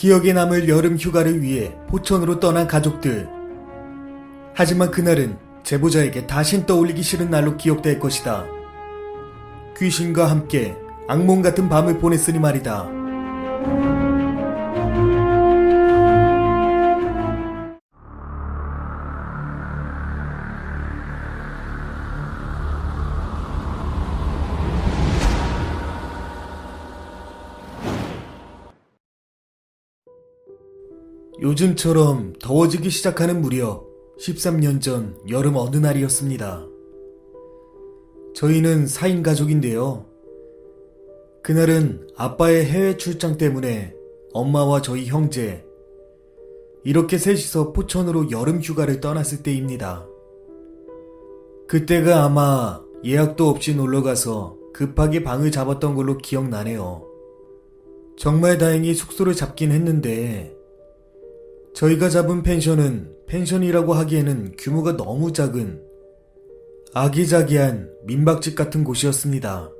기억에 남을 여름 휴가를 위해 포천으로 떠난 가족들. 하지만 그날은 제보자에게 다신 떠올리기 싫은 날로 기억될 것이다. 귀신과 함께 악몽 같은 밤을 보냈으니 말이다. 요즘처럼 더워지기 시작하는 무렵 13년 전 여름 어느 날이었습니다. 저희는 4인 가족인데요. 그날은 아빠의 해외 출장 때문에 엄마와 저희 형제, 이렇게 셋이서 포천으로 여름 휴가를 떠났을 때입니다. 그때가 아마 예약도 없이 놀러가서 급하게 방을 잡았던 걸로 기억나네요. 정말 다행히 숙소를 잡긴 했는데, 저희가 잡은 펜션은 펜션이라고 하기에는 규모가 너무 작은 아기자기한 민박집 같은 곳이었습니다.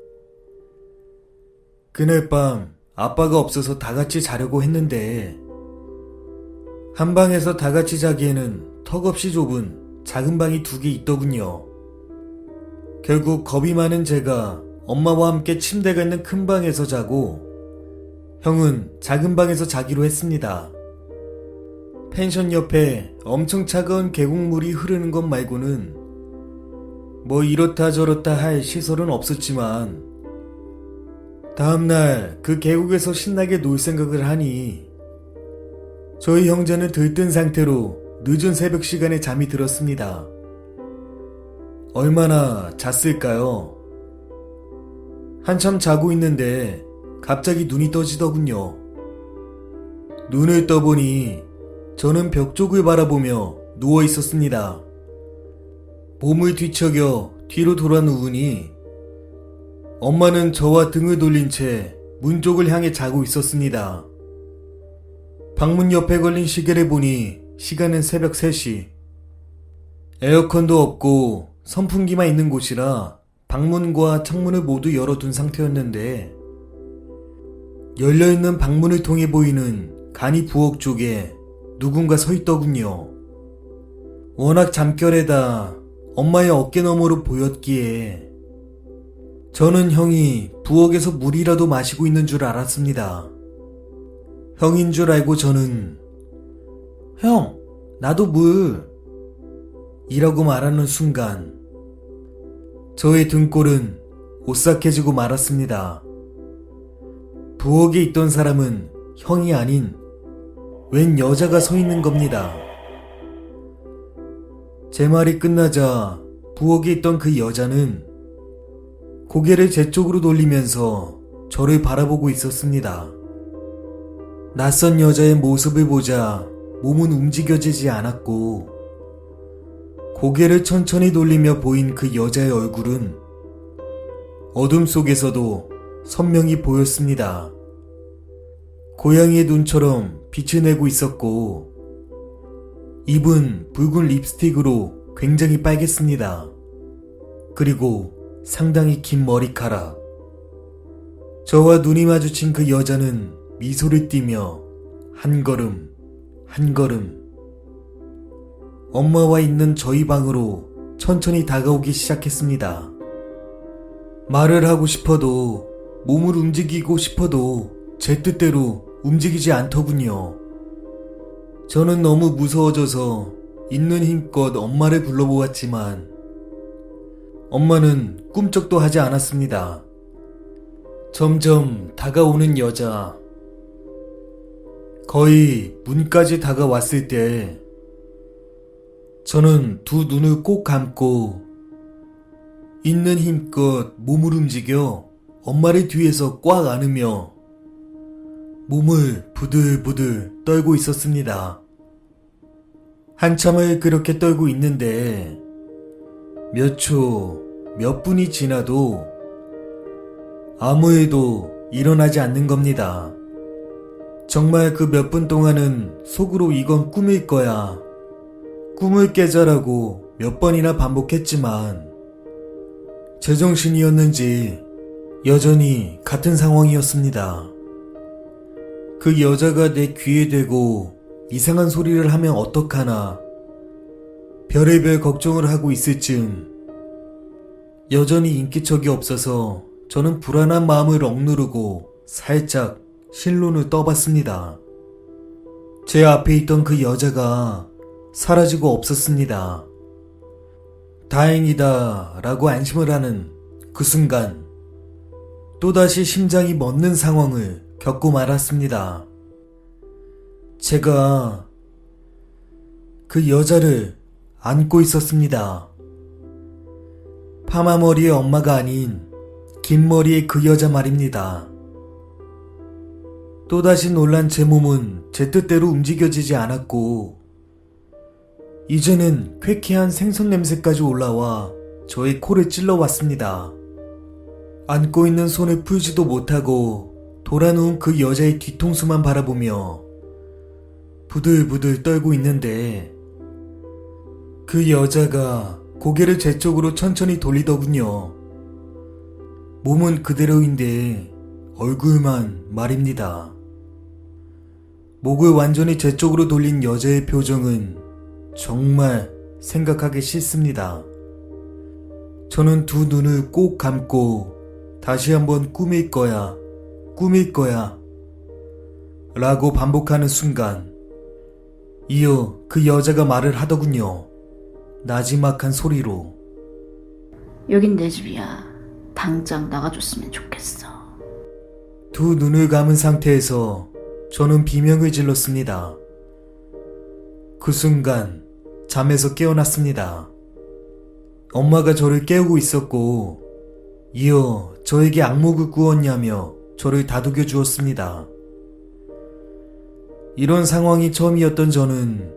그날 밤 아빠가 없어서 다 같이 자려고 했는데 한 방에서 다 같이 자기에는 턱없이 좁은 작은 방이 두 개 있더군요. 결국 겁이 많은 제가 엄마와 함께 침대가 있는 큰 방에서 자고 형은 작은 방에서 자기로 했습니다. 펜션 옆에 엄청 차가운 계곡물이 흐르는 것 말고는 뭐 이렇다 저렇다 할 시설은 없었지만 다음날 그 계곡에서 신나게 놀 생각을 하니 저희 형제는 들뜬 상태로 늦은 새벽 시간에 잠이 들었습니다. 얼마나 잤을까요? 한참 자고 있는데 갑자기 눈이 떠지더군요. 눈을 떠보니 저는 벽 쪽을 바라보며 누워 있었습니다. 몸을 뒤척여 뒤로 돌아 누우니 엄마는 저와 등을 돌린 채 문 쪽을 향해 자고 있었습니다. 방문 옆에 걸린 시계를 보니 시간은 새벽 3시. 에어컨도 없고 선풍기만 있는 곳이라 방문과 창문을 모두 열어둔 상태였는데 열려있는 방문을 통해 보이는 간이 부엌 쪽에 누군가 서 있더군요. 워낙 잠결에다 엄마의 어깨 너머로 보였기에 저는 형이 부엌에서 물이라도 마시고 있는 줄 알았습니다. 형인 줄 알고 저는 형, 나도 물. 이라고 말하는 순간 저의 등골은 오싹해지고 말았습니다. 부엌에 있던 사람은 형이 아닌 웬 여자가 서 있는 겁니다. 제 말이 끝나자 부엌에 있던 그 여자는 고개를 제 쪽으로 돌리면서 저를 바라보고 있었습니다. 낯선 여자의 모습을 보자 몸은 움직여지지 않았고 고개를 천천히 돌리며 보인 그 여자의 얼굴은 어둠 속에서도 선명히 보였습니다. 고양이의 눈처럼 빛을 내고 있었고 입은 붉은 립스틱으로 굉장히 빨갰습니다. 그리고 상당히 긴 머리카락. 저와 눈이 마주친 그 여자는 미소를 띠며 한 걸음, 한 걸음. 엄마와 있는 저희 방으로 천천히 다가오기 시작했습니다. 말을 하고 싶어도 몸을 움직이고 싶어도 제 뜻대로 움직이지 않더군요. 저는 너무 무서워져서 있는 힘껏 엄마를 불러보았지만 엄마는 꿈쩍도 하지 않았습니다. 점점 다가오는 여자. 거의 문까지 다가왔을 때 저는 두 눈을 꼭 감고 있는 힘껏 몸을 움직여 엄마를 뒤에서 꽉 안으며 몸을 부들부들 떨고 있었습니다. 한참을 그렇게 떨고 있는데 몇 초, 몇 분이 지나도 아무 일도 일어나지 않는 겁니다. 정말 그 몇 분 동안은 속으로 이건 꿈일 거야. 꿈을 깨자라고 몇 번이나 반복했지만 제정신이었는지 여전히 같은 상황이었습니다. 그 여자가 내 귀에 대고 이상한 소리를 하면 어떡하나. 별의별 걱정을 하고 있을 즈음 여전히 인기척이 없어서 저는 불안한 마음을 억누르고 살짝 실눈을 떠봤습니다. 제 앞에 있던 그 여자가 사라지고 없었습니다. 다행이다 라고 안심을 하는 그 순간 또다시 심장이 멎는 상황을 겪고 말았습니다. 제가 그 여자를 안고 있었습니다. 파마머리의 엄마가 아닌 긴 머리의 그 여자 말입니다. 또다시 놀란 제 몸은 제 뜻대로 움직여지지 않았고, 이제는 쾌쾌한 생선 냄새까지 올라와 저의 코를 찔러왔습니다. 안고 있는 손을 풀지도 못하고 돌아누운 그 여자의 뒤통수만 바라보며 부들부들 떨고 있는데 그 여자가 고개를 제 쪽으로 천천히 돌리더군요. 몸은 그대로인데 얼굴만 말입니다. 목을 완전히 제 쪽으로 돌린 여자의 표정은 정말 생각하기 싫습니다. 저는 두 눈을 꼭 감고 다시 한번 꾸밀 거야, 꾸밀 거야, 라고 반복하는 순간, 이어 그 여자가 말을 하더군요. 나지막한 소리로. 여긴 내 집이야. 당장 나가줬으면 좋겠어. 두 눈을 감은 상태에서 저는 비명을 질렀습니다. 그 순간 잠에서 깨어났습니다. 엄마가 저를 깨우고 있었고, 이어 저에게 악목을 꾸었냐며 저를 다독여 주었습니다. 이런 상황이 처음이었던 저는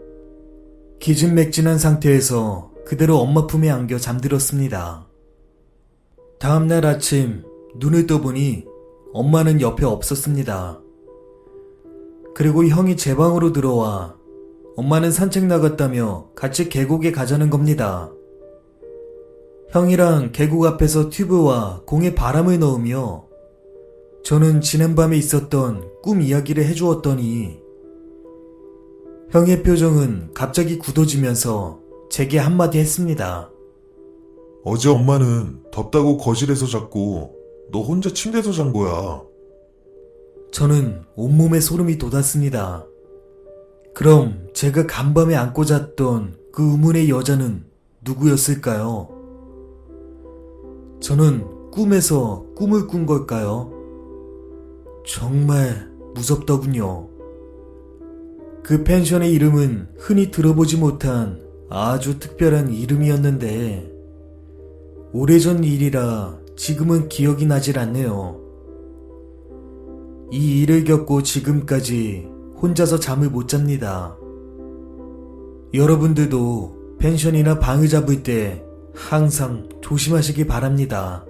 기진맥진한 상태에서 그대로 엄마 품에 안겨 잠들었습니다. 다음날 아침 눈을 떠보니 엄마는 옆에 없었습니다. 그리고 형이 제 방으로 들어와 엄마는 산책 나갔다며 같이 계곡에 가자는 겁니다. 형이랑 계곡 앞에서 튜브와 공에 바람을 넣으며 저는 지난 밤에 있었던 꿈 이야기를 해주었더니 형의 표정은 갑자기 굳어지면서 제게 한마디 했습니다. 어제 엄마는 덥다고 거실에서 잤고 너 혼자 침대에서 잔 거야. 저는 온몸에 소름이 돋았습니다. 그럼 제가 간밤에 안고 잤던 그 의문의 여자는 누구였을까요? 저는 꿈에서 꿈을 꾼 걸까요? 정말 무섭더군요. 그 펜션의 이름은 흔히 들어보지 못한 아주 특별한 이름이었는데, 오래전 일이라 지금은 기억이 나질 않네요. 이 일을 겪고 지금까지 혼자서 잠을 못 잡니다. 여러분들도 펜션이나 방을 잡을 때 항상 조심하시기 바랍니다.